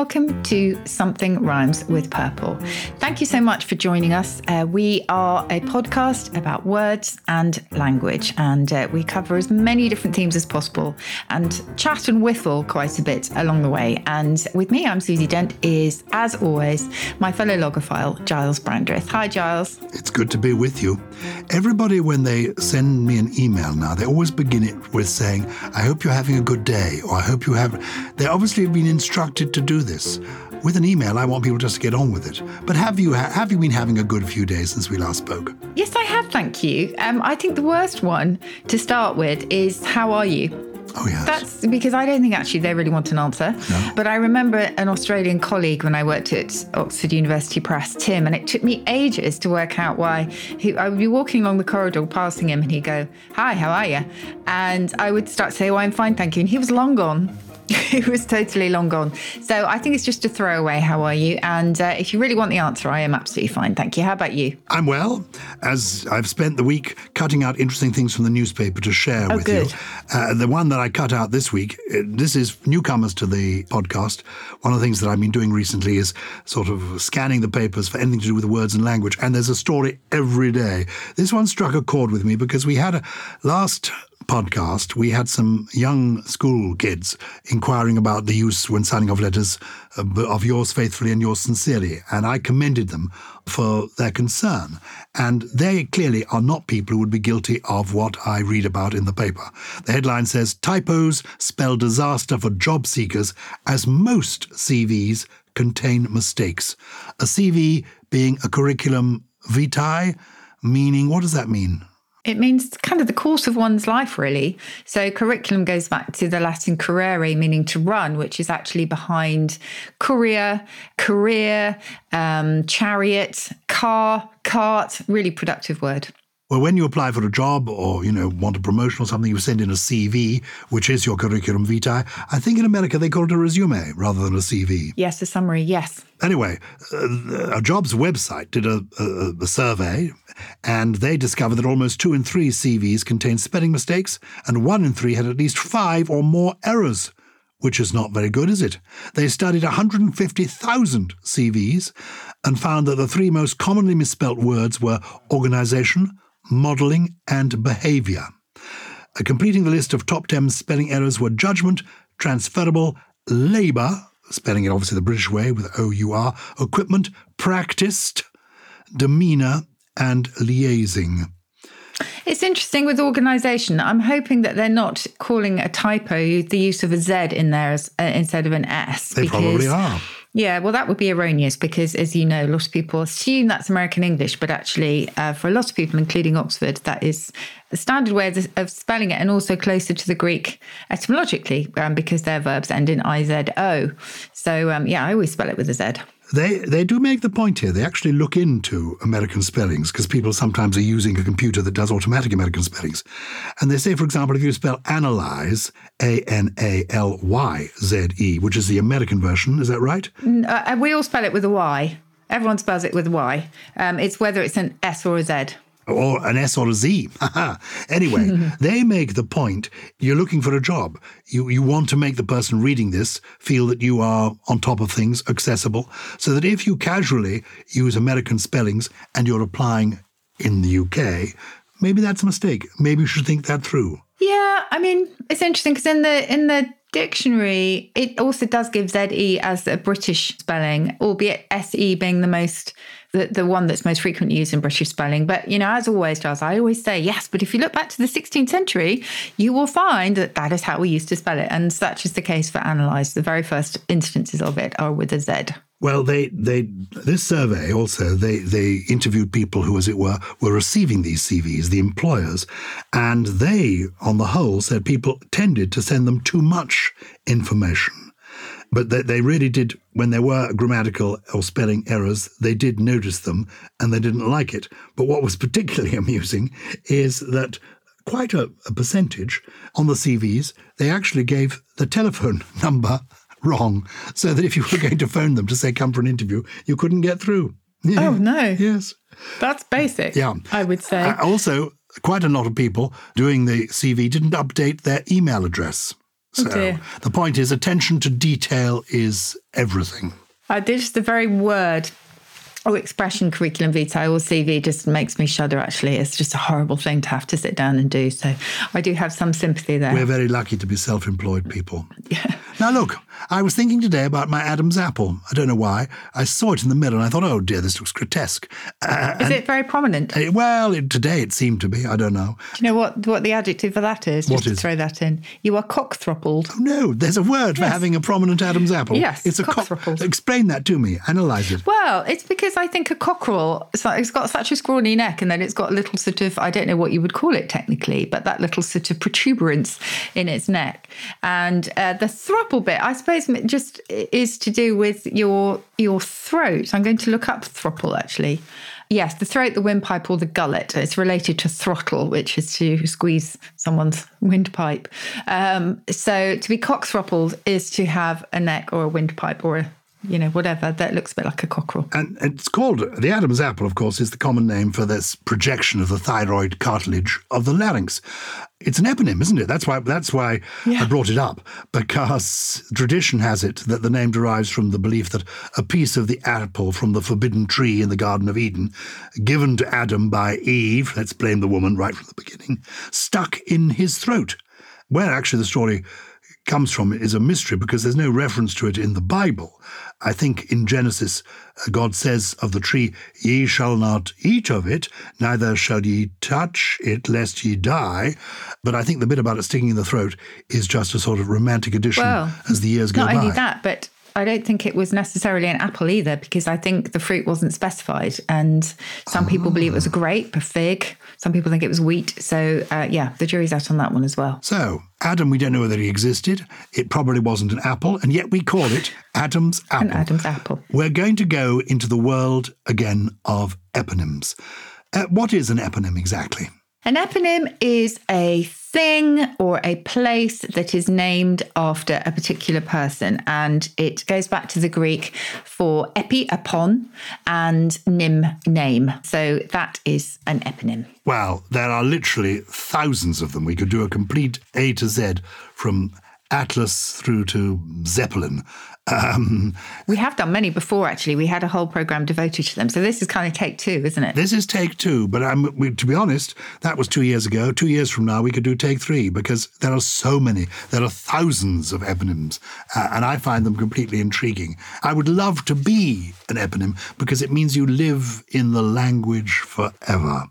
Welcome to Something Rhymes with Purple. Thank you so much for joining us. Uh, we are a podcast about words and language, and uh, we cover as many different themes as possible and chat and whiffle quite a bit along the way. And with me, I'm Susie Dent, is as always my fellow logophile, Giles Brandreth. Hi, Giles. It's good to be with you. Everybody, when they send me an email now, they always begin it with saying, I hope you're having a good day, or I hope you have. They obviously have been instructed to do this. With an email, I want people just to get on with it. But have you have you been having a good few days since we last spoke? Yes, I have, thank you. Um, I think the worst one to start with is how are you? Oh yes. That's because I don't think actually they really want an answer. No. But I remember an Australian colleague when I worked at Oxford University Press, Tim, and it took me ages to work out why. He, I would be walking along the corridor passing him and he'd go, Hi, how are you? And I would start to say, Oh, I'm fine, thank you. And he was long gone. he was totally long gone. So I think it's just a throwaway, How are you? And uh, if you really want the answer, I am absolutely fine, thank you. How about you? I'm well, as I've spent the week cutting out interesting things from the newspaper to share with good. you. Uh, the one that I cut out this week, uh, this is newcomers to the podcast. One of the things that I've been doing recently is sort of scanning the papers for anything to do with words and language, and there's a story every day. This one struck a chord with me because we had a last podcast, we had some young school kids inquiring about the use when signing off letters uh, of yours faithfully and yours sincerely. And I commended them for their concern. And they clearly are not people who would be guilty of what I read about in the paper. The headline says typos spell disaster for job seekers as most CVs contain mistakes. A CV being a curriculum vitae, meaning what does that mean? It means kind of the course of one's life, really. So, curriculum goes back to the Latin currere, meaning to run, which is actually behind courier, career, um, chariot, car, cart. Really productive word. Well, when you apply for a job or, you know, want a promotion or something, you send in a CV, which is your curriculum vitae. I think in America they call it a resume rather than a CV. Yes, a summary. Yes. Anyway, uh, a jobs website did a, a, a survey and they discovered that almost two in three CVs contained spelling mistakes and one in three had at least five or more errors, which is not very good, is it? They studied 150,000 CVs and found that the three most commonly misspelt words were organization, modeling, and behavior. Uh, completing the list of top 10 spelling errors were judgment, transferable, labor, spelling it obviously the British way with O U R, equipment, practiced, demeanor, and liaising. It's interesting with organisation. I'm hoping that they're not calling a typo the use of a Z in there as, uh, instead of an S. They probably are. Yeah, well, that would be erroneous because, as you know, a lot of people assume that's American English, but actually, uh, for a lot of people, including Oxford, that is standard way of, of spelling it and also closer to the Greek etymologically um, because their verbs end in IZO. So, um, yeah, I always spell it with a Z. They they do make the point here. They actually look into American spellings because people sometimes are using a computer that does automatic American spellings, and they say, for example, if you spell analyze A N A L Y Z E, which is the American version, is that right? Uh, we all spell it with a Y. Everyone spells it with a Y. Um, it's whether it's an S or a Z. or an S or a Z. anyway, they make the point you're looking for a job. You, you want to make the person reading this feel that you are on top of things, accessible, so that if you casually use American spellings and you're applying in the UK, maybe that's a mistake. Maybe you should think that through. Yeah, I mean, it's interesting because in the in the dictionary, it also does give ZE as a British spelling, albeit SE being the most the, the one that's most frequently used in British spelling. But, you know, as always, Giles, I always say yes. But if you look back to the 16th century, you will find that that is how we used to spell it. And such is the case for analyze. The very first instances of it are with a Z. Well, they they this survey also they they interviewed people who, as it were, were receiving these CVs, the employers, and they, on the whole, said people tended to send them too much information. But they, they really did, when there were grammatical or spelling errors, they did notice them and they didn't like it. But what was particularly amusing is that quite a, a percentage on the CVs, they actually gave the telephone number wrong, so that if you were going to phone them to say come for an interview, you couldn't get through. Yeah. Oh, no. Yes. That's basic. Yeah. I would say. Uh, also, quite a lot of people doing the CV didn't update their email address. Oh, So dear. the point is, attention to detail is everything. Uh, just the very word or expression curriculum vitae or CV just makes me shudder, actually. It's just a horrible thing to have to sit down and do. So I do have some sympathy there. We're very lucky to be self-employed people. Now, look, I was thinking today about my Adam's apple. I don't know why. I saw it in the mirror and I thought, oh dear, this looks grotesque. Uh, Is it very prominent? Do uh, well, it, today it seemed to be. I don't know. Do you know what, what the adjective for that is? Just What to is? throw that in. You are cockthroppled. Oh, no, there's a word for Yes. having a prominent Adam's apple. Yes, it's a cock. cockthroppled. Explain that to me. Analyze it. Well, it's because I think a cockerel, it's, like, it's got such a scrawny neck and then it's got a little sort of, I don't know what you would call it technically, but that little sort of protuberance in its neck. And uh, the bit, I suppose, just is to do with your your throat. I'm going to look up throttle actually. Yes, the throat, the windpipe, or the gullet. It's related to throttle, which is to squeeze someone's windpipe. Um, so to be cock-throttled is to have a neck or a windpipe or a you know, whatever that looks a bit like a cockerel. And it's called the Adam's apple, of course, is the common name for this projection of the thyroid cartilage of the larynx. It's an eponym, isn't it? That's why that's why I brought it up because tradition has it that the name derives from the belief that a piece of the apple from the forbidden tree in the Garden of Eden, given to Adam by Eve, let's blame the woman right from the beginning, stuck in his throat. Where actually the story comes from is a mystery because there's no reference to it in the Bible. I think in Genesis, uh, God says of the tree, Ye shall not eat of it, neither shall ye touch it, lest ye die. But I think the bit about it sticking in the throat is just a sort of romantic addition Well, as the years go by. Not only that, but I don't think it was necessarily an apple either, because I think the fruit wasn't specified. And some people believe it was a grape, a fig. Some people think it was wheat. So, uh, yeah, the jury's out on that one as well. So, Adam, we don't know whether he existed. It probably wasn't an apple, and yet we call it Adam's apple. An Adam's apple. We're going to go into the world again of eponyms. Uh, what is an eponym exactly? An eponym is a thing or a place that is named after a particular person. And it goes back to the Greek for epi, upon, and nym, name. So that is an eponym. Well, there are literally thousands of them. We could do a complete A to Z from Atlas through to Zeppelin. Um, We have done many before, actually. We had a whole program devoted to them. So this is kind of take two, isn't it? this is take two, but I'm, we, to be honest, that was two years ago. Two years from now, we could do take three because there are so many. There are thousands of eponyms, uh, and I find them completely intriguing. I would love to be an eponym because it means you live in the language forever.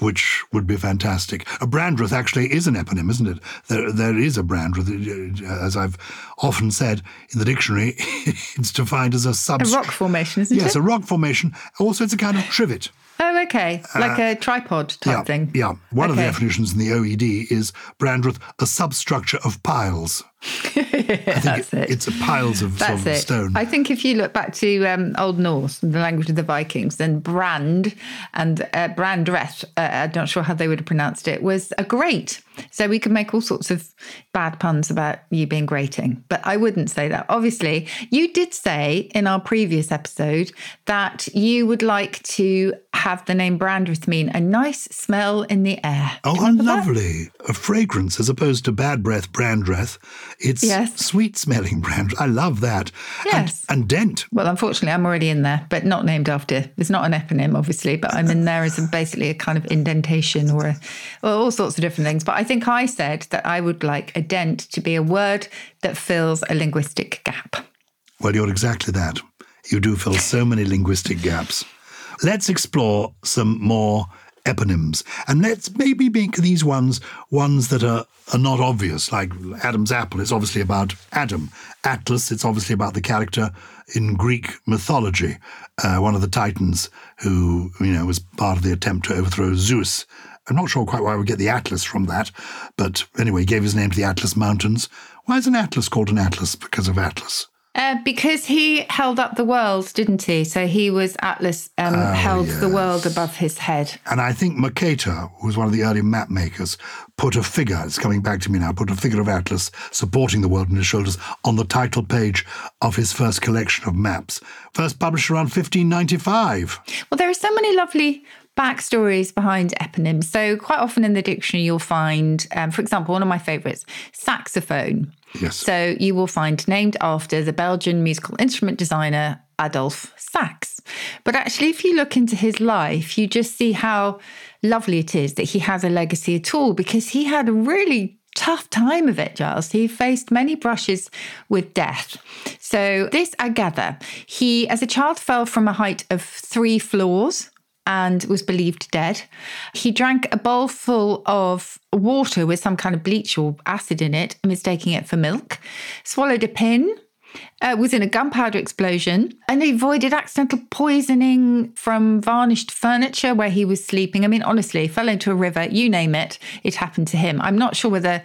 Which would be fantastic. A Brandreth actually is an eponym, isn't it? There, there is a Brandreth, uh, as I've often said in the dictionary. it's defined as a A rock formation, isn't Yes, it? Yes, a rock formation. Also, it's a kind of trivet. Oh, okay. Like a tripod type Uh, Yeah, thing. yeah. One of the definitions in the OED is Brandreth, a substructure of piles. That's it. It's a piles of, That's it. stone. I think if you look back to um, Old Norse, the language of the Vikings, then brand and uh, brandreth, uh, I'm not sure how they would have pronounced it, was a grate. So we could make all sorts of bad puns about you being grating, but I wouldn't say that. Obviously, you did say in our previous episode that you would like to have the name Brandreth mean a nice smell in the air. Oh, how remember that? lovely. A fragrance as opposed to bad breath, Brandreth. It's Yes. sweet smelling Brandreth. I love that. Yes. And, and Dent. Well, unfortunately, I'm already in there, but not named after. It's not an eponym, obviously, but I'm in there as a, basically a kind of indentation or, a, or all sorts of different things. But I think I said that I would like a dent to be a word that fills a linguistic gap. Well, you're exactly that. You do fill so many linguistic gaps. Let's explore some more eponyms. And let's maybe make these ones ones that are, are not obvious, like Adam's apple. It's obviously about Adam. Atlas, it's obviously about the character in Greek mythology, uh, one of the Titans who, you know, was part of the attempt to overthrow Zeus. I'm not sure quite why we get the Atlas from that, but anyway, he gave his name to the Atlas Mountains. Why is an Atlas called an Atlas? Because of Atlas. Uh, because he held up the world, didn't he? So he was Atlas, um, Oh, held the world above his head. And I think Mercator, who was one of the early map makers, put a figure, it's coming back to me now, put a figure of Atlas supporting the world on his shoulders on the title page of his first collection of maps. First published around 1595. Well, there are so many lovely backstories behind eponyms. So quite often in the dictionary, you'll find, um, for example, one of my favourites, saxophone. Yes. So you will find named after the Belgian musical instrument designer Adolphe Sax. But actually, if you look into his life, you just see how lovely it is that he has a legacy at all because he had a really tough time of it, Giles. He faced many brushes with death. So, this I gather, he as a child fell from a height of three floors and was believed dead. He drank a bowl full of water with some kind of bleach or acid in it, mistaking it for milk, swallowed a pin. Uh, was in a gunpowder explosion and avoided accidental poisoning from varnished furniture where he was sleeping. I mean, honestly, fell into a river, you name it, it happened to him. I'm not sure whether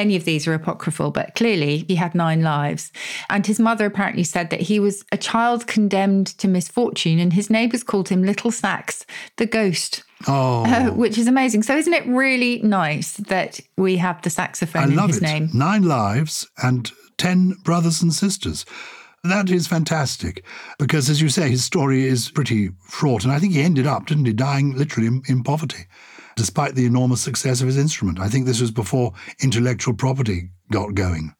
any of these are apocryphal, but clearly he had nine lives. And his mother apparently said that he was a child condemned to misfortune, and his neighbours called him Little Sax, the ghost. Oh, Uh, which is amazing. So, isn't it really nice that we have the I saxophone in love his it. name? Nine lives and 10 brothers and sisters. That is fantastic because, as you say, his story is pretty fraught. And I think he ended up, didn't he, dying literally in, in poverty, despite the enormous success of his instrument. I think this was before intellectual property got going.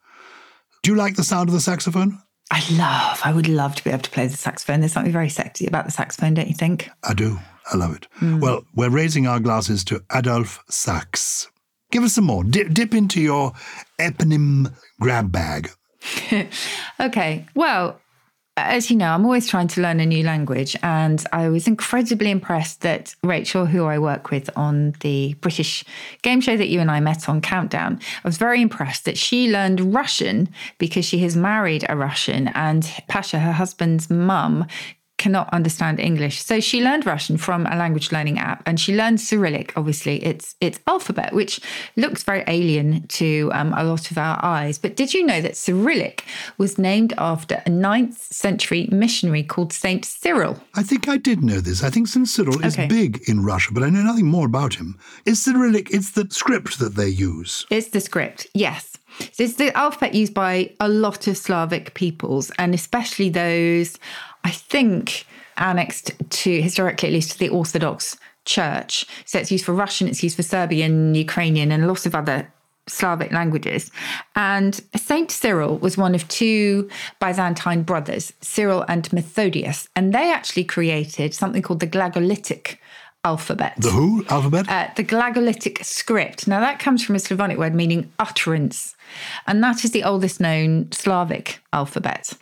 Do you like the sound of the saxophone? I love, I would love to be able to play the saxophone. There's something very sexy about the saxophone, don't you think? I do. I love it. Hmm. Well, we're raising our glasses to Adolphe Sax. Give us some more. Dip, dip into your eponym grab bag. Okay. Well, as you know, I'm always trying to learn a new language. And I was incredibly impressed that Rachel, who I work with on the British game show that you and I met on Countdown, I was very impressed that she learned Russian because she has married a Russian and Pasha, her husband's mum, cannot understand English. So she learned Russian from a language learning app and she learned Cyrillic, obviously, its its alphabet, which looks very alien to um, a lot of our eyes. But did you know that Cyrillic was named after a 9th century missionary called Saint Cyril? I think I did know this. I think St. Cyril is Okay. big in Russia, but I know nothing more about him. It's Cyrillic, it's the script that they use. It's the script, yes. So it's the alphabet used by a lot of Slavic peoples, and especially those, I think, annexed to, historically at least, to the Orthodox Church. So it's used for Russian, it's used for Serbian, Ukrainian, and lots of other Slavic languages. And Saint Cyril was one of two Byzantine brothers, Cyril and Methodius, and they actually created something called the Glagolitic alphabet. The who alphabet? Uh, the Glagolitic script. Now, that comes from a Slavonic word meaning utterance, and that is the oldest known Slavic alphabet.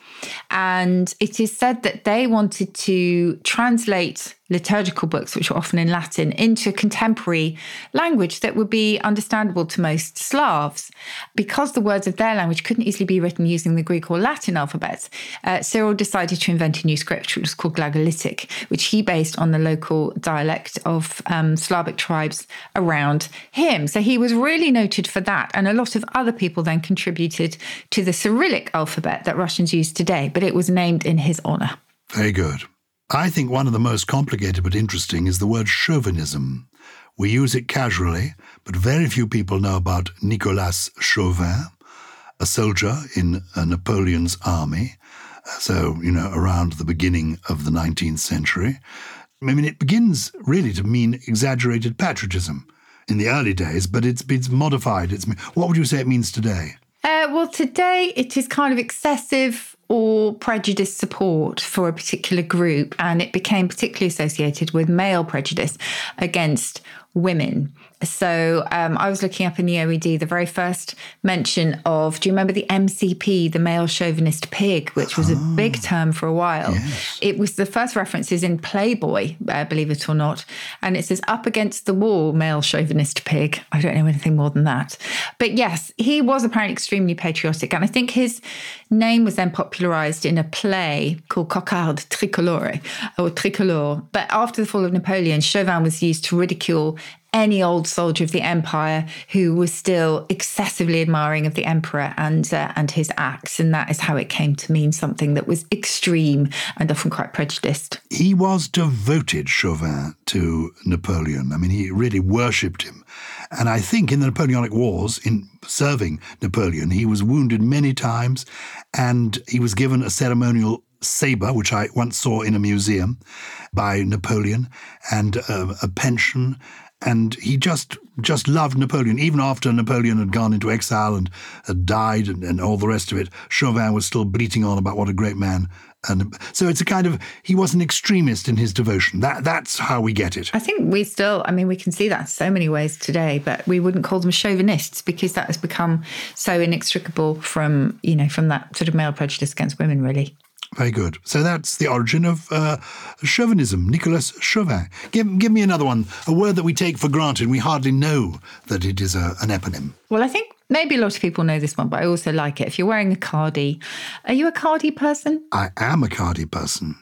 And it is said that they wanted to translate liturgical books, which were often in Latin, into contemporary language that would be understandable to most Slavs. Because the words of their language couldn't easily be written using the Greek or Latin alphabets, uh, Cyril decided to invent a new script, which was called Glagolitic, which he based on the local dialect of um, Slavic tribes around him. So he was really noted for that. And a lot of other people then contributed to the Cyrillic alphabet that Russians use today, but it was named in his honor. Very good. I think one of the most complicated but interesting is the word chauvinism. We use it casually, but very few people know about Nicolas Chauvin, a soldier in uh, Napoleon's army. Uh, So, you know, around the beginning of the 19th century. I mean, it begins really to mean exaggerated patriotism in the early days, but it's been modified. It's what would you say it means today? Uh, well, today it is kind of excessive or prejudiced support for a particular group, and it became particularly associated with male prejudice against women. So um, I was looking up in the OED the very first mention of, do you remember the MCP, the male chauvinist pig, which was a big term for a while? Yes. It was the first references in Playboy, uh, believe it or not. And it says, up against the wall, male chauvinist pig. I don't know anything more than that. But yes, he was apparently extremely patriotic. And I think his name was then popularized in a play called Cocarde Tricolore or Tricolore. But after the fall of Napoleon, Chauvin was used to ridicule any old soldier of the empire who was still excessively admiring of the emperor and uh, and his acts, and that is how it came to mean something that was extreme and often quite prejudiced. He was devoted, Chauvin, to Napoleon. I mean, he really worshipped him. And I think in the Napoleonic Wars, in serving Napoleon, he was wounded many times and he was given a ceremonial saber, which I once saw in a museum by Napoleon, and uh, a pension and he just just loved Napoleon. Even after Napoleon had gone into exile and had died and, and all the rest of it, Chauvin was still bleating on about what a great man. And so it's a kind of he was an extremist in his devotion. That that's how we get it. I think we still, I mean, we can see that in so many ways today, but we wouldn't call them chauvinists because that has become so inextricable from you know from that sort of male prejudice against women, really. Very good. So that's the origin of uh, chauvinism, Nicolas Chauvin. Give, give me another one, a word that we take for granted. We hardly know that it is a, an eponym. Well, I think maybe a lot of people know this one, but I also like it. If you're wearing a cardi, are you a cardi person? I am a cardi person.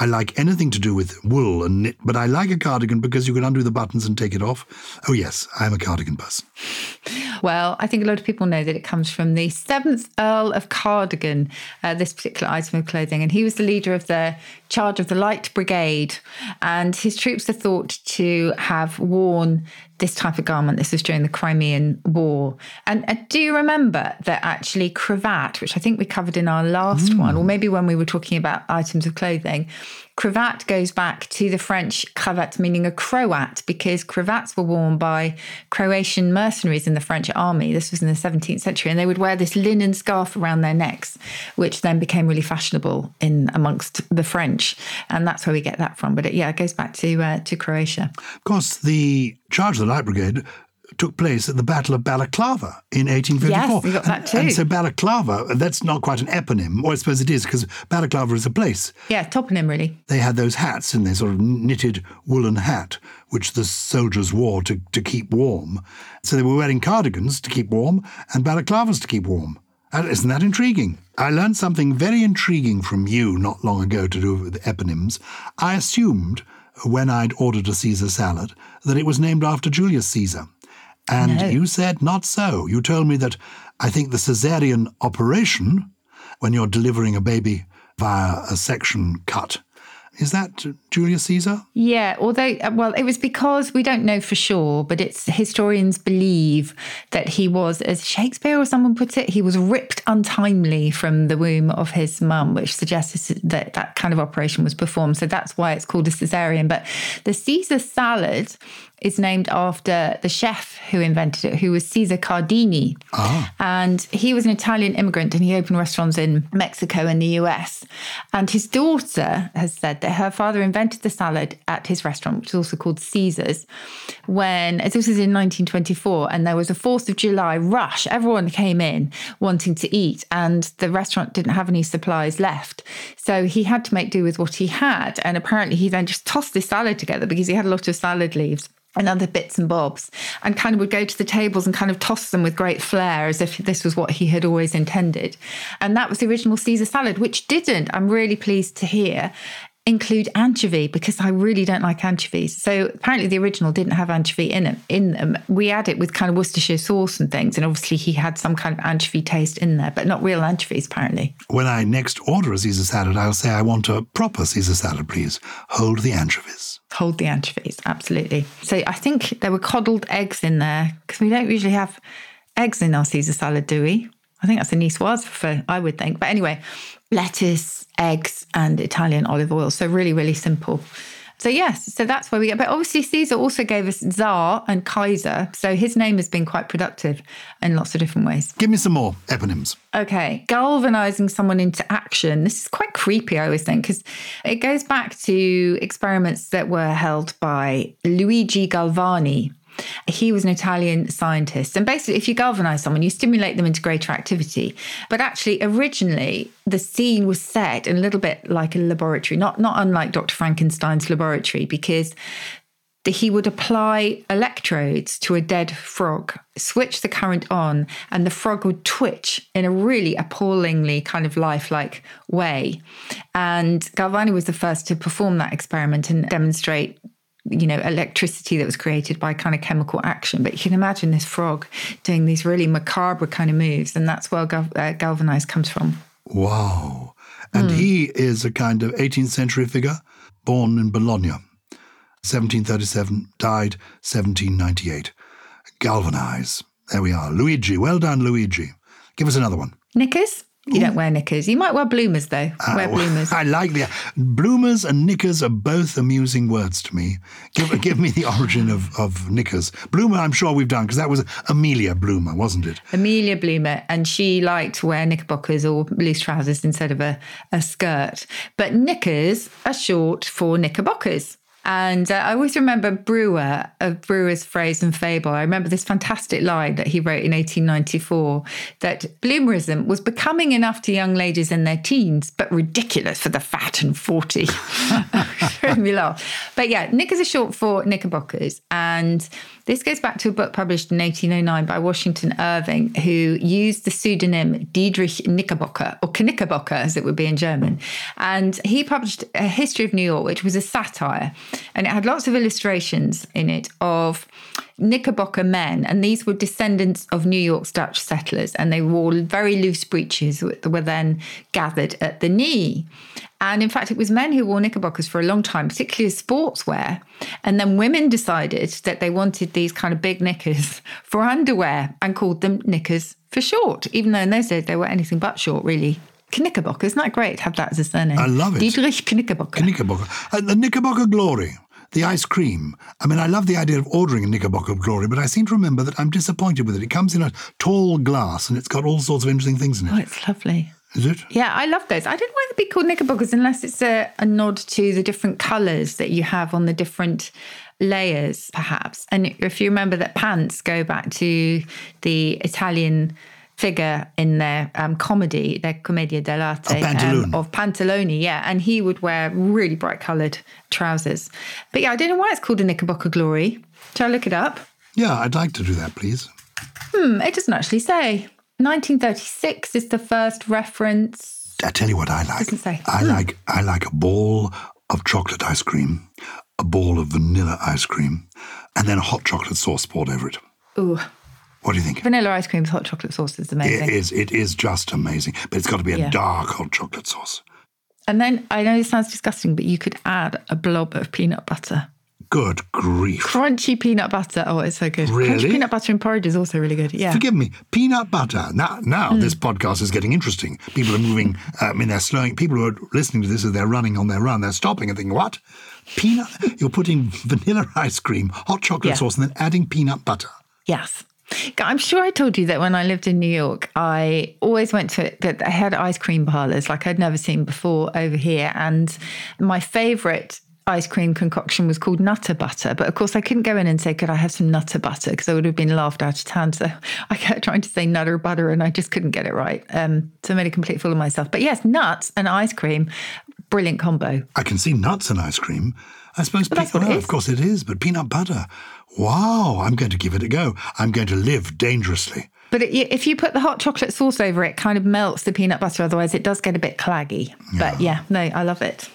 I like anything to do with wool and knit, but I like a cardigan because you can undo the buttons and take it off. Oh, yes, I am a cardigan person. Well, I think a lot of people know that it comes from the seventh Earl of Cardigan, uh, this particular item of clothing. And he was the leader of the charge of the Light Brigade. And his troops are thought to have worn this type of garment. This was during the Crimean War. And uh, do you remember that actually cravat, which I think we covered in our last mm. one, or maybe when we were talking about items of clothing, cravat goes back to the French cravat, meaning a Croat, because cravats were worn by Croatian mercenaries in the French army. This was in the 17th century, and they would wear this linen scarf around their necks, which then became really fashionable in amongst the French, and that's where we get that from. But it, yeah, it goes back to uh, to Croatia. Of course, the charge of the Light Brigade took place at the Battle of Balaclava in 1854. Yes, you got that too. And, and so Balaclava, that's not quite an eponym, or I suppose it is, because Balaclava is a place. Yeah, toponym, really. They had those hats in their sort of knitted woolen hat, which the soldiers wore to, to keep warm. So they were wearing cardigans to keep warm and balaclavas to keep warm. Uh, isn't that intriguing? I learned something very intriguing from you not long ago to do with eponyms. I assumed when I'd ordered a Caesar salad that it was named after Julius Caesar. And No. you said not so. You told me that I think the cesarean operation, when you're delivering a baby via a section cut, is that Julius Caesar? Yeah, although, uh, well, it was because we don't know for sure, but it's historians believe that he was, as Shakespeare or someone puts it, he was ripped untimely from the womb of his mum, which suggests that that kind of operation was performed. So that's why it's called a cesarean. But the Caesar salad is named after the chef who invented it, who was Caesar Cardini. Ah. And he was an Italian immigrant and he opened restaurants in Mexico and the US. And his daughter has said that her father invented the salad at his restaurant, which is also called Caesar's, when this was in 1924 and there was a 4th of July rush. Everyone came in wanting to eat and the restaurant didn't have any supplies left. So he had to make do with what he had. And apparently he then just tossed this salad together because he had a lot of salad leaves and other bits and bobs, and kind of would go to the tables and kind of toss them with great flair as if this was what he had always intended. And that was the original Caesar salad, which didn't, I'm really pleased to hear, include anchovy because I really don't like anchovies. So apparently the original didn't have anchovy in it in them. We add it with kind of Worcestershire sauce and things, and obviously he had some kind of anchovy taste in there, but not real anchovies apparently. When I next order a Caesar salad, I'll say I want a proper Caesar salad, please. Hold the anchovies. Hold the anchovies, absolutely. So I think there were coddled eggs in there because we don't usually have eggs in our Caesar salad, do we? I think that's a niçoise for, I would think. But anyway, lettuce, eggs, and Italian olive oil. So really, really simple. So yes, so that's where we get. But obviously, Caesar also gave us Tsar and Kaiser. So his name has been quite productive in lots of different ways. Give me some more eponyms. Okay, galvanizing someone into action. This is quite creepy, I always think, because it goes back to experiments that were held by Luigi Galvani. He was an Italian scientist. And basically, if you galvanize someone, you stimulate them into greater activity. But actually, originally, the scene was set in a little bit like a laboratory, not, not unlike Dr. Frankenstein's laboratory, because he would apply electrodes to a dead frog, switch the current on, and the frog would twitch in a really appallingly kind of lifelike way. And Galvani was the first to perform that experiment and demonstrate you know, electricity that was created by kind of chemical action. But you can imagine this frog doing these really macabre kind of moves, and that's where gal- uh, galvanized comes from. Wow. And mm. he is a kind of 18th century figure, born in Bologna, 1737, died 1798. Galvanize. There we are. Luigi. Well done, Luigi. Give us another one. Knickers? You don't wear knickers. You might wear bloomers though. Uh, wear bloomers. I like the bloomers and knickers are both amusing words to me. Give give me the origin of, of knickers. Bloomer, I'm sure we've done because that was Amelia Bloomer, wasn't it? Amelia Bloomer, and she liked to wear knickerbockers or loose trousers instead of a, a skirt. But knickers are short for knickerbockers. And uh, I always remember Brewer, of Brewer's phrase and fable. I remember this fantastic line that he wrote in 1894 that bloomerism was becoming enough to young ladies in their teens, but ridiculous for the fat and 40. Made me laugh. But yeah, knickers are short for knickerbockers. And this goes back to a book published in 1809 by Washington Irving, who used the pseudonym Diedrich Knickerbocker, or Knickerbocker as it would be in German. And he published A History of New York, which was a satire. And it had lots of illustrations in it of Knickerbocker men, and these were descendants of New York's Dutch settlers, and they wore very loose breeches that were then gathered at the knee. And in fact, it was men who wore knickerbockers for a long time, particularly as sportswear. And then women decided that they wanted these kind of big knickers for underwear and called them knickers for short, even though in those days they were anything but short, really. Knickerbocker, isn't that great to have that as a surname? I love it. Diedrich Knickerbocker. Knickerbocker. Uh, the Knickerbocker Glory the ice cream. I mean, I love the idea of ordering a Knickerbocker Glory, but I seem to remember that I'm disappointed with it. It comes in a tall glass and it's got all sorts of interesting things in it. Oh, it's lovely. Is it? Yeah, I love those. I don't know why they'd be called knickerbockers unless it's a, a nod to the different colours that you have on the different layers, perhaps. And if you remember that pants go back to the Italian figure in their um, comedy, their commedia dell'arte um, of Pantalone, yeah, and he would wear really bright coloured trousers. But yeah, I don't know why it's called a Knickerbocker Glory. Shall I look it up? Yeah, I'd like to do that, please. Hmm, it doesn't actually say. 1936 is the first reference. I tell you what I like. Doesn't say. I hmm. like I like a ball of chocolate ice cream, a ball of vanilla ice cream, and then a hot chocolate sauce poured over it. Ooh. What do you think? Vanilla ice cream with hot chocolate sauce is amazing. It is. It is just amazing. But it's got to be a yeah. dark hot chocolate sauce. And then I know this sounds disgusting, but you could add a blob of peanut butter. Good grief. Crunchy peanut butter. Oh, it's so good. Really? Crunchy peanut butter in porridge is also really good. Yeah. Forgive me. Peanut butter. Now, now mm. this podcast is getting interesting. People are moving. Uh, I mean, they're slowing. People who are listening to this as they're running on their run, they're stopping and thinking, what? Peanut? You're putting vanilla ice cream, hot chocolate yeah. sauce, and then adding peanut butter. Yes. I'm sure I told you that when I lived in New York, I always went to that I had ice cream parlors like I'd never seen before over here. And my favorite ice cream concoction was called Nutter Butter. But of course, I couldn't go in and say, Could I have some Nutter Butter? Because I would have been laughed out of town. So I kept trying to say Nutter Butter and I just couldn't get it right. Um, so I made a complete fool of myself. But yes, nuts and ice cream, brilliant combo. I can see nuts and ice cream. I suppose, pe- well, of course it is, but peanut butter. Wow, I'm going to give it a go. I'm going to live dangerously. But if you put the hot chocolate sauce over it, it kind of melts the peanut butter. Otherwise, it does get a bit claggy. Yeah. But yeah, no, I love it.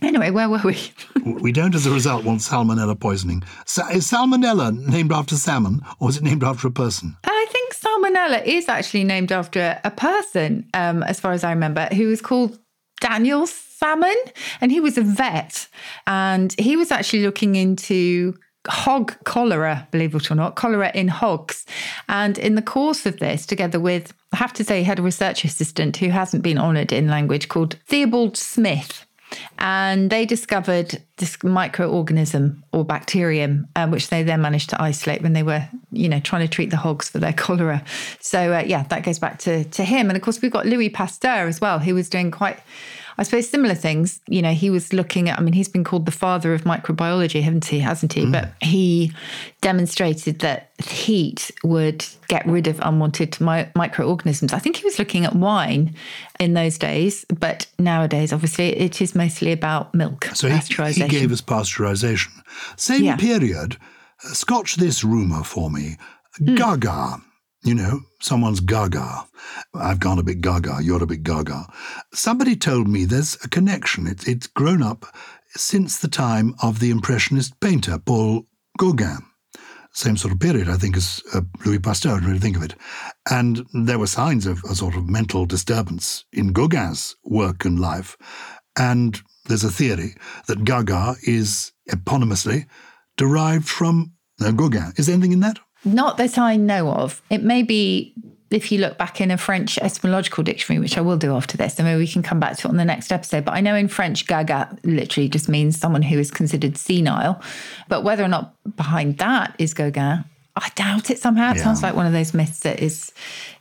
Anyway, where were we? we don't, as a result, want salmonella poisoning. Sa- is salmonella named after salmon, or is it named after a person? I think salmonella is actually named after a person, um, as far as I remember, who was called Daniel Salmon, and he was a vet, and he was actually looking into hog cholera, believe it or not, cholera in hogs. And in the course of this, together with, I have to say, he had a research assistant who hasn't been honoured in language called Theobald Smith. And they discovered this microorganism or bacterium, uh, which they then managed to isolate when they were, you know, trying to treat the hogs for their cholera. So uh, yeah, that goes back to to him. And of course, we've got Louis Pasteur as well, who was doing quite I suppose similar things. You know, he was looking at, I mean, he's been called the father of microbiology, haven't he? Hasn't he? Mm. But he demonstrated that heat would get rid of unwanted mi- microorganisms. I think he was looking at wine in those days, but nowadays, obviously, it is mostly about milk. So he, he gave us pasteurization. Same yeah. period, uh, scotch this rumor for me. Mm. Gaga you know, someone's gaga. I've gone a bit gaga, you're a bit gaga. Somebody told me there's a connection. It's, it's grown up since the time of the Impressionist painter, Paul Gauguin. Same sort of period, I think, as uh, Louis Pasteur, when you think of it. And there were signs of a sort of mental disturbance in Gauguin's work and life. And there's a theory that Gaga is eponymously derived from uh, Gauguin. Is there anything in that? Not that I know of. It may be if you look back in a French etymological dictionary, which I will do after this, and maybe we can come back to it on the next episode. But I know in French, gaga literally just means someone who is considered senile. But whether or not behind that is Gauguin, I doubt it somehow. It yeah. sounds like one of those myths that is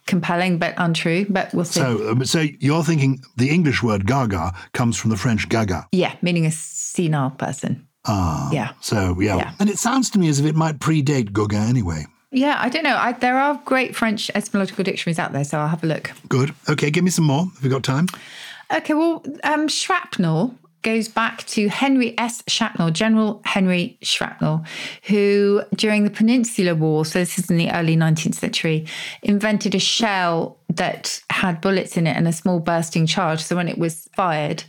compelling but untrue, but we'll see. So, um, so you're thinking the English word gaga comes from the French gaga? Yeah, meaning a senile person. Ah. Yeah. So, yeah. yeah. And it sounds to me as if it might predate Gauguin anyway. Yeah, I don't know. I, there are great French etymological dictionaries out there, so I'll have a look. Good. Okay, give me some more. Have we got time? Okay, well, um, shrapnel goes back to Henry S. Shrapnel, General Henry Shrapnel, who during the Peninsular War, so this is in the early 19th century, invented a shell that had bullets in it and a small bursting charge. So when it was fired,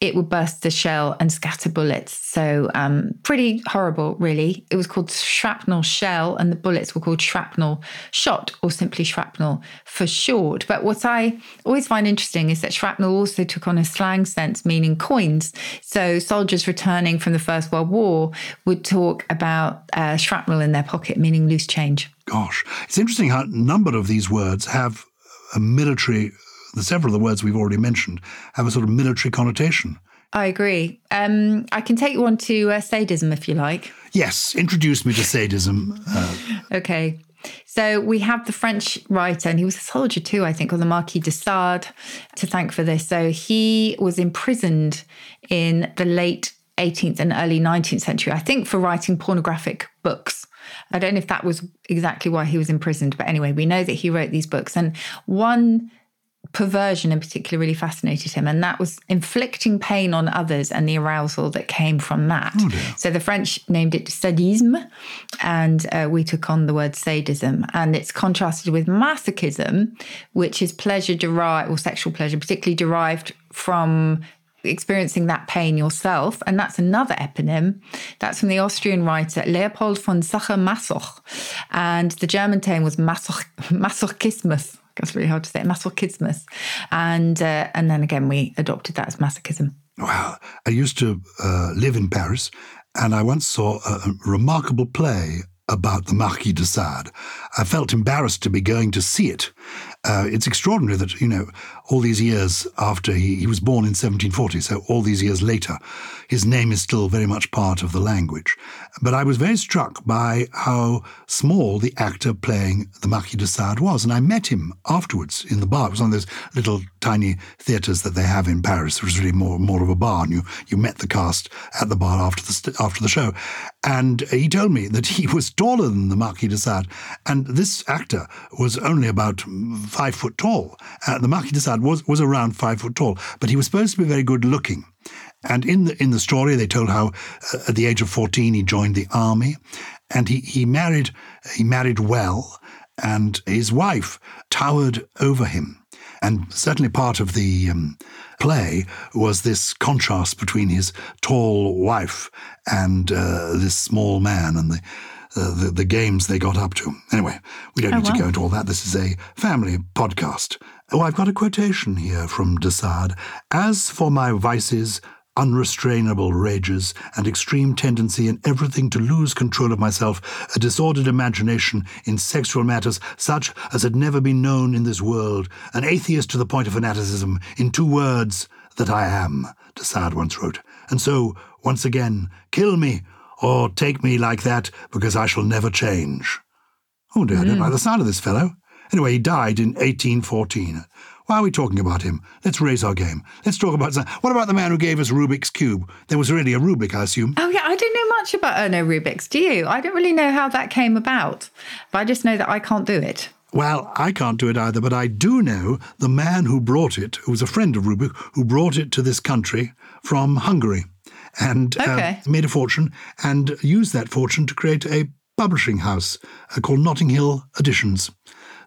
it would burst the shell and scatter bullets. So um, pretty horrible, really. It was called shrapnel shell, and the bullets were called shrapnel shot, or simply shrapnel for short. But what I always find interesting is that shrapnel also took on a slang sense, meaning coins. So soldiers returning from the First World War would talk about uh, shrapnel in their pocket, meaning loose change. Gosh, it's interesting how a number of these words have a military, the several of the words we've already mentioned have a sort of military connotation. I agree. Um, I can take you on to uh, sadism if you like. Yes, introduce me to sadism. Uh, okay. So we have the French writer, and he was a soldier too, I think, called the Marquis de Sade, to thank for this. So he was imprisoned in the late 18th and early 19th century, I think, for writing pornographic books. I don't know if that was exactly why he was imprisoned, but anyway, we know that he wrote these books. And one perversion in particular really fascinated him, and that was inflicting pain on others and the arousal that came from that. Oh so the French named it sadisme, and uh, we took on the word sadism, and it's contrasted with masochism, which is pleasure derived or sexual pleasure, particularly derived from experiencing that pain yourself. And that's another eponym. That's from the Austrian writer Leopold von Sacher-Masoch. And the German term was Masoch, masochismus. That's really hard to say. Masochismus. And, uh, and then again, we adopted that as masochism. Well, I used to uh, live in Paris, and I once saw a remarkable play about the Marquis de Sade. I felt embarrassed to be going to see it. Uh, it's extraordinary that, you know, all these years after he, he was born in 1740, so all these years later, his name is still very much part of the language. But I was very struck by how small the actor playing the Marquis de Sade was. And I met him afterwards in the bar. It was one of those little tiny theatres that they have in Paris. It was really more, more of a bar. And you, you met the cast at the bar after the, after the show. And he told me that he was taller than the Marquis de Sade. And this actor was only about five foot tall. Uh, the Marquis de Sade was, was around five foot tall, but he was supposed to be very good looking. And in the in the story, they told how uh, at the age of fourteen he joined the army, and he he married he married well, and his wife towered over him. And certainly part of the um, play was this contrast between his tall wife and uh, this small man, and the uh, the, the, games they got up to. Anyway, we don't oh, need wow. to go into all that. This is a family podcast. Oh, I've got a quotation here from de As for my vices, unrestrainable rages, and extreme tendency in everything to lose control of myself, a disordered imagination in sexual matters such as had never been known in this world, an atheist to the point of fanaticism, in two words, that I am, de Sade once wrote. And so, once again, kill me, or take me like that, because I shall never change. Oh dear, I don't hmm. like the sound of this fellow. Anyway, he died in 1814. Why are we talking about him? Let's raise our game. Let's talk about what about the man who gave us Rubik's cube? There was really a Rubik, I assume. Oh yeah, I don't know much about Erno Rubik's. Do you? I don't really know how that came about, but I just know that I can't do it. Well, I can't do it either, but I do know the man who brought it, who was a friend of Rubik, who brought it to this country from Hungary and okay. uh, made a fortune and used that fortune to create a publishing house uh, called Notting Hill Editions.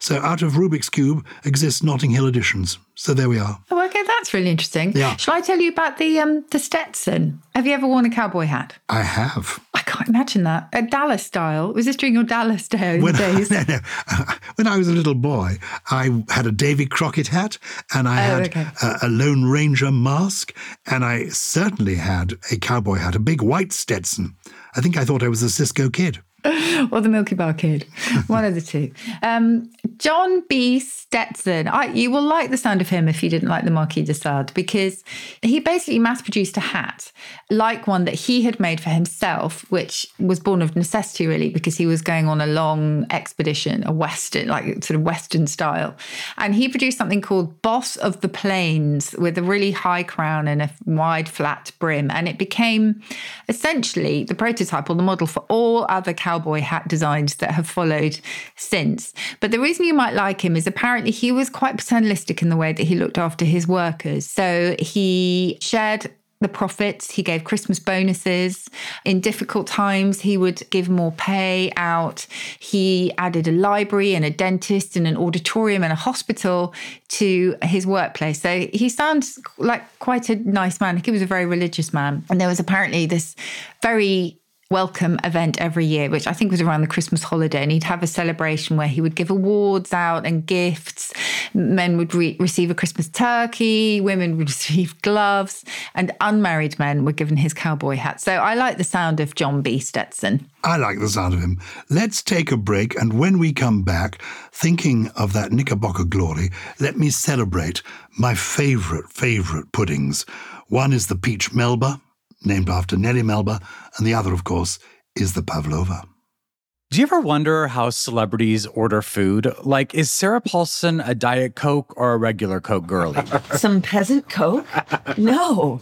So out of Rubik's Cube exists Notting Hill Editions. So there we are. Oh, okay, that's really interesting. Yeah. Shall I tell you about the um the Stetson? Have you ever worn a cowboy hat? I have. I can't imagine that. A Dallas style. Was this during your Dallas day- When, days? no, no. when I was a little boy, I had a Davy Crockett hat and I Oh, had okay. a, a Lone Ranger mask and I certainly had a cowboy hat, a big white Stetson. I think I thought I was a Cisco kid. or the Milkybar Kid, one of the two. Um, John B. Stetson. I, you will like the sound of him if you didn't like the Marquis de Sade because he basically mass produced a hat like one that he had made for himself, which was born of necessity really because he was going on a long expedition, a western, like sort of western style, and he produced something called Boss of the Plains with a really high crown and a wide flat brim, and it became essentially the prototype or the model for all other cowboy hat designs that have followed since. But the reason you might like him is apparently he was quite paternalistic in the way that he looked after his workers. So he shared the profits. He gave Christmas bonuses. In difficult times, he would give more pay out. He added a library and a dentist and an auditorium and a hospital to his workplace. So he sounds like quite a nice man. He was a very religious man. And there was apparently this very welcome event every year, which I think was around the Christmas holiday. And he'd have a celebration where he would give awards out and gifts. Men would re- receive a Christmas turkey, women would receive gloves, and unmarried men were given his cowboy hat. So I like the sound of John B. Stetson. I like the sound of him. Let's take a break, and when we come back, thinking of that Knickerbocker glory, let me celebrate my favourite, favourite puddings. One is the peach melba, named after Nellie Melba, and the other, of course, is the pavlova. Do you ever wonder how celebrities order food? Like, is Sarah Paulson a Diet Coke or a regular Coke girlie? Some peasant coke? No.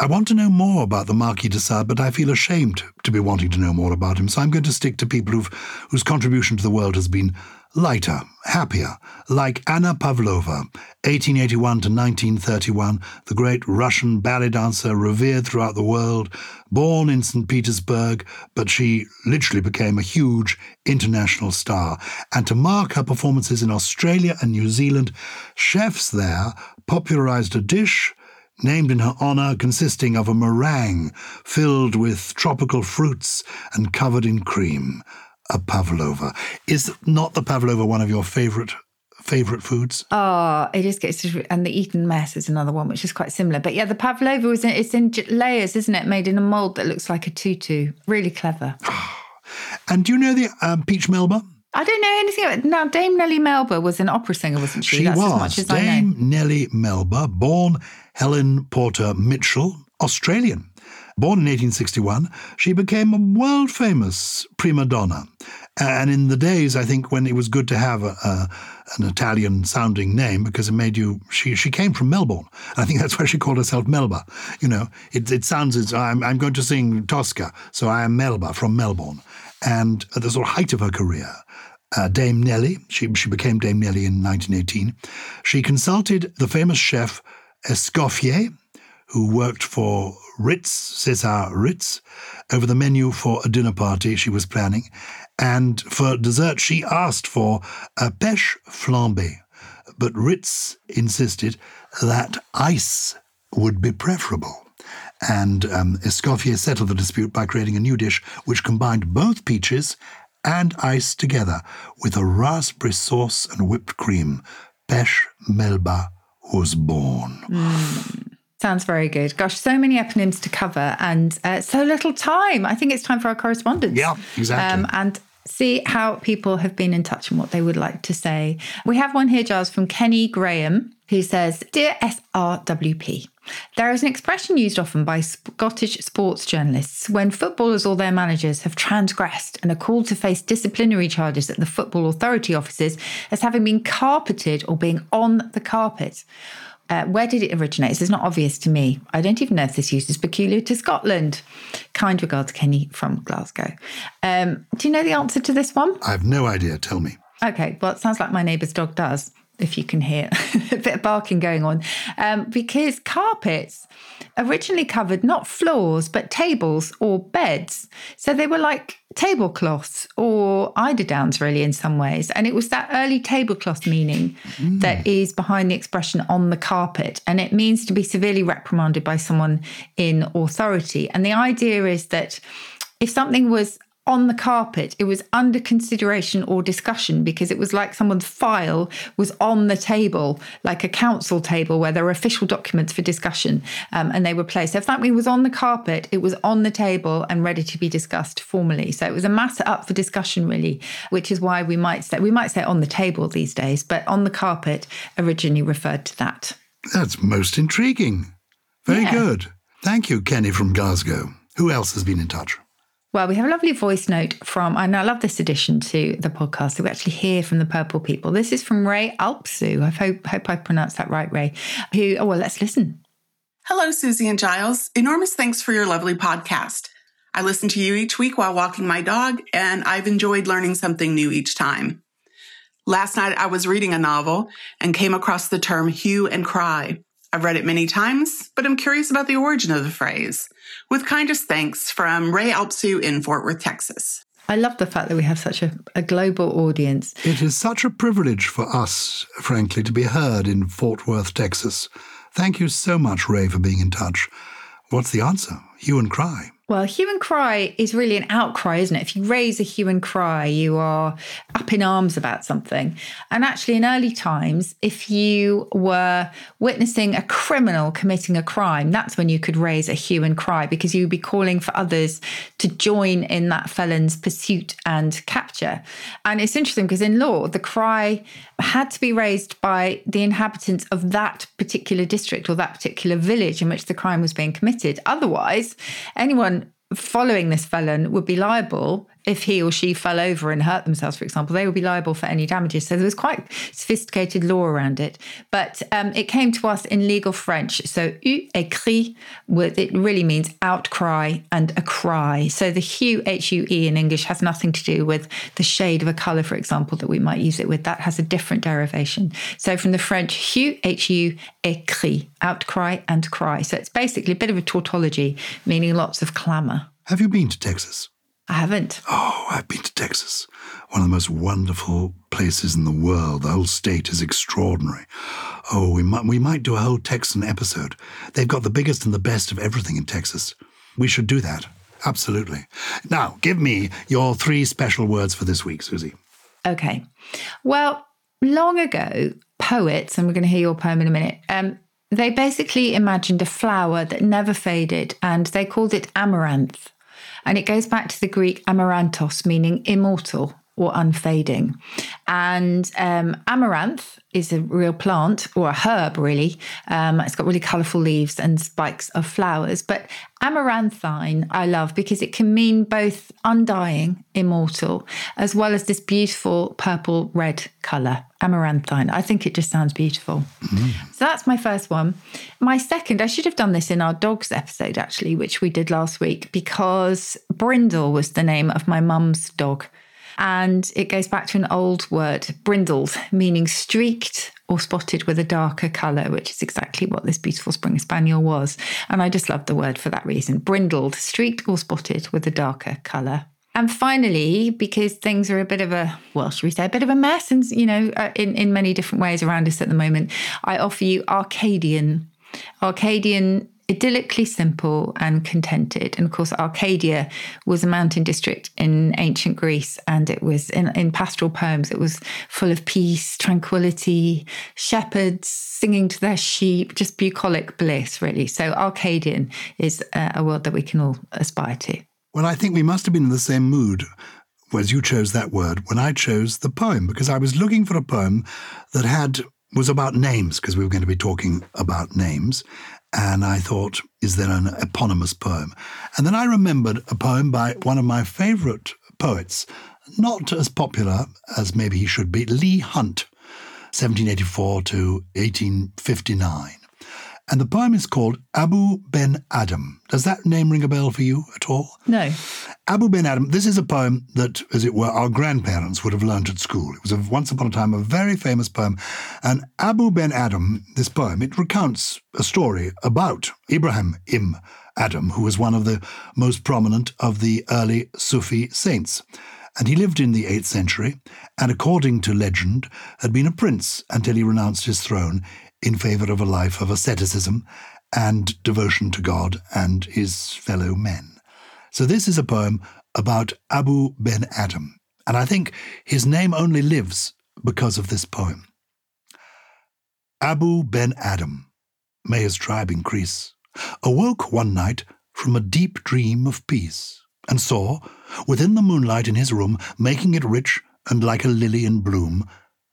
I want to know more about the Marquis de Sade, but I feel ashamed to be wanting to know more about him, so I'm going to stick to people whose contribution to the world has been lighter, happier, like Anna Pavlova, 1881 to 1931, the great Russian ballet dancer revered throughout the world, born in St. Petersburg, but she literally became a huge international star. And to mark her performances in Australia and New Zealand, chefs there popularized a dish named in her honor, consisting of a meringue filled with tropical fruits and covered in cream, a pavlova. Is not the pavlova one of your favorite favorite foods? Oh, it just gets and the Eton mess is another one which is quite similar. But yeah, the pavlova is in, it's in layers, isn't it? Made in a mold that looks like a tutu. Really clever. And do you know the um, peach melba? I don't know anything about Now, Dame Nellie Melba was an opera singer, wasn't she? She That's was as much as. Dame Nellie Melba, born Helen Porter Mitchell, Australian. Born in 1861, she became a world famous prima donna. And in the days, I think, when it was good to have a, a, an Italian sounding name because it made you, she, she came from Melbourne. I think that's why she called herself Melba. You know, it, it sounds as I'm, I'm going to sing Tosca, so I am Melba from Melbourne. And at the sort of height of her career, uh, Dame Nellie, she, she became Dame Nellie in 1918. She consulted the famous chef Escoffier, who worked for Ritz, César Ritz, over the menu for a dinner party she was planning. And for dessert, she asked for a pêche flambée. But Ritz insisted that ice would be preferable. And um, Escoffier settled the dispute by creating a new dish which combined both peaches and ice together with a raspberry sauce and whipped cream. Pêche Melba was born. Sounds very good. Gosh, so many eponyms to cover and uh, so little time. I think it's time for our correspondence. Yeah, exactly. Um, and see how people have been in touch and what they would like to say. We have one here, Giles, from Kenny Graham, who says Dear SRWP, there is an expression used often by Scottish sports journalists when footballers or their managers have transgressed and are called to face disciplinary charges at the Football Authority offices as having been carpeted or being on the carpet. Uh, where did it originate? This is not obvious to me. I don't even know if this use is peculiar to Scotland. Kind regards, Kenny from Glasgow. Um, do you know the answer to this one? I have no idea. Tell me. Okay, well, it sounds like my neighbour's dog does, if you can hear a bit of barking going on. Um, because carpets originally covered not floors, but tables or beds. So they were like tablecloths or eiderdowns, really, in some ways. And it was that early tablecloth meaning that is behind the expression on the carpet. And it means to be severely reprimanded by someone in authority. And the idea is that if something was on the carpet, it was under consideration or discussion because it was like someone's file was on the table, like a council table where there were official documents for discussion um, and they were placed. So if something was on the carpet, it was on the table and ready to be discussed formally. So it was a matter up for discussion, really, which is why we might say, we might say on the table these days, but on the carpet originally referred to that. That's most intriguing. Very Yeah. good. Thank you, Kenny from Glasgow. Who else has been in touch? Well, we have a lovely voice note from, and I love this addition to the podcast. So we actually hear from the Purple People. This is from Ray Alpsu. I hope, hope I pronounced that right, Ray. Who, oh, well, let's listen. Hello, Susie and Giles. Enormous thanks for your lovely podcast. I listen to you each week while walking my dog, and I've enjoyed learning something new each time. Last night, I was reading a novel and came across the term hue and cry. I've read it many times, but I'm curious about the origin of the phrase. With kindest thanks from Ray Alpsu in Fort Worth, Texas. I love the fact that we have such a, a global audience. It is such a privilege for us, frankly, to be heard in Fort Worth, Texas. Thank you so much, Ray, for being in touch. What's the answer? Hue and cry. Well, hue and cry is really an outcry, isn't it? If you raise a hue and cry, you are up in arms about something. And actually, in early times, if you were witnessing a criminal committing a crime, that's when you could raise a hue and cry because you would be calling for others to join in that felon's pursuit and capture. And it's interesting because in law, the cry had to be raised by the inhabitants of that particular district or that particular village in which the crime was being committed. Otherwise, anyone following this felon would be liable if he or she fell over and hurt themselves, for example, they would be liable for any damages. So there was quite sophisticated law around it. But um, it came to us in legal French. So u et cri, with- it really means outcry and a cry. So the hue, H U E in English, has nothing to do with the shade of a colour, for example, that we might use it with. That has a different derivation. So from the French, hue, H U, et cri, outcry and cry. So it's basically a bit of a tautology, meaning lots of clamour. Have you been to Texas? I haven't. Oh, I've been to Texas. One of the most wonderful places in the world. The whole state is extraordinary. Oh, we might we might do a whole Texan episode. They've got the biggest and the best of everything in Texas. We should do that. Absolutely. Now, give me your three special words for this week, Susie. Okay. Well, long ago, poets, and we're going to hear your poem in a minute, um, they basically imagined a flower that never faded and they called it amaranth. And it goes back to the Greek amaranthos, meaning immortal or unfading. And um, amaranth is a real plant or a herb, really. Um, it's got really colourful leaves and spikes of flowers. But amaranthine, I love because it can mean both undying, immortal, as well as this beautiful purple red colour. Amaranthine. I think it just sounds beautiful. So that's my first one. My second, I should have done this in our dogs episode actually, which we did last week, because Brindle was the name of my mum's dog. And it goes back to an old word, brindled, meaning streaked or spotted with a darker colour, which is exactly what this beautiful Springer Spaniel was. And I just love the word for that reason brindled, streaked or spotted with a darker colour. And finally, because things are a bit of a, well, should we say, a bit of a mess, and you know, uh, in in many different ways around us at the moment, I offer you Arcadian. Arcadian idyllically simple and contented. And of course, Arcadia was a mountain district in ancient Greece, and it was in, in pastoral poems, it was full of peace, tranquility, shepherds singing to their sheep, just bucolic bliss, really. So, Arcadian is uh, a world that we can all aspire to. Well, I think we must have been in the same mood as you chose that word when I chose the poem, because I was looking for a poem that had was about names, because we were going to be talking about names. And I thought, is there an eponymous poem? And then I remembered a poem by one of my favorite poets, not as popular as maybe he should be, Leigh Hunt, 1784 to 1859. And the poem is called Abou Ben Adhem. Does that name ring a bell for you at all? No. Abou Ben Adhem, this is a poem that, as it were, our grandparents would have learnt at school. It was a, once upon a time a very famous poem. And Abou Ben Adhem, this poem, it recounts a story about Ibrahim ibn Adham, who was one of the most prominent of the early Sufi saints. And he lived in the 8th century, and according to legend, had been a prince until he renounced his throne in favor of a life of asceticism and devotion to God and his fellow men. So this is a poem about Abou Ben Adhem, and I think his name only lives because of this poem. Abou Ben Adhem, may his tribe increase, awoke one night from a deep dream of peace, and saw, within the moonlight in his room, making it rich and like a lily in bloom,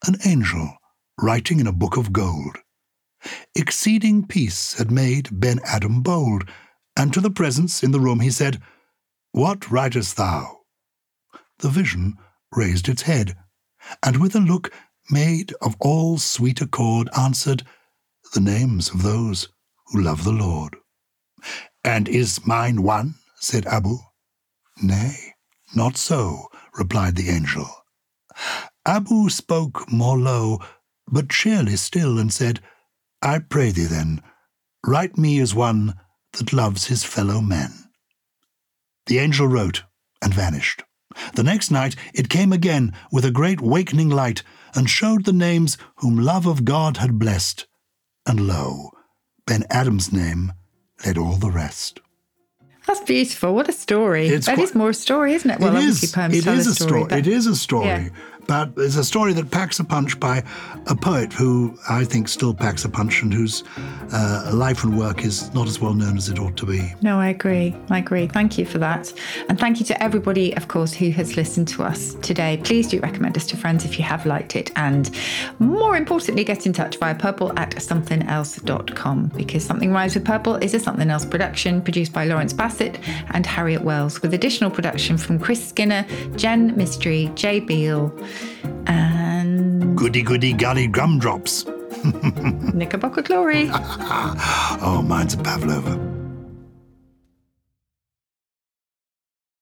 an angel writing in a book of gold. Exceeding peace had made Ben Adhem bold, and to the presence in the room he said, What writest thou? The vision raised its head, and with a look made of all sweet accord answered, The names of those who love the Lord. And is mine one? said Abou. Nay, not so, replied the angel. Abou spoke more low, but cheerily still, and said, I pray thee then, write me as one that loves his fellow men. The angel wrote and vanished. The next night it came again with a great wakening light, and showed the names whom love of God had blessed. And lo, Ben Adhem's name led all the rest. That's beautiful. What a story. It's That quite- is more a story, isn't it? Well, it obviously poems It tell is a story. but- It is a story. Yeah. But it's a story that packs a punch by a poet who I think still packs a punch and whose uh, life and work is not as well known as it ought to be. No, I agree. I agree. Thank you for that. And thank you to everybody, of course, who has listened to us today. Please do recommend us to friends if you have liked it. And more importantly, get in touch via purple at somethingelse.com because Something Rhymes with Purple is a Something Else production produced by Lawrence Bassett and Harriet Wells with additional production from Chris Skinner, Jen Mystery, Jay Beale, and Goody goody golly gumdrops. Knickerbocker Glory. Oh, mine's a Pavlova.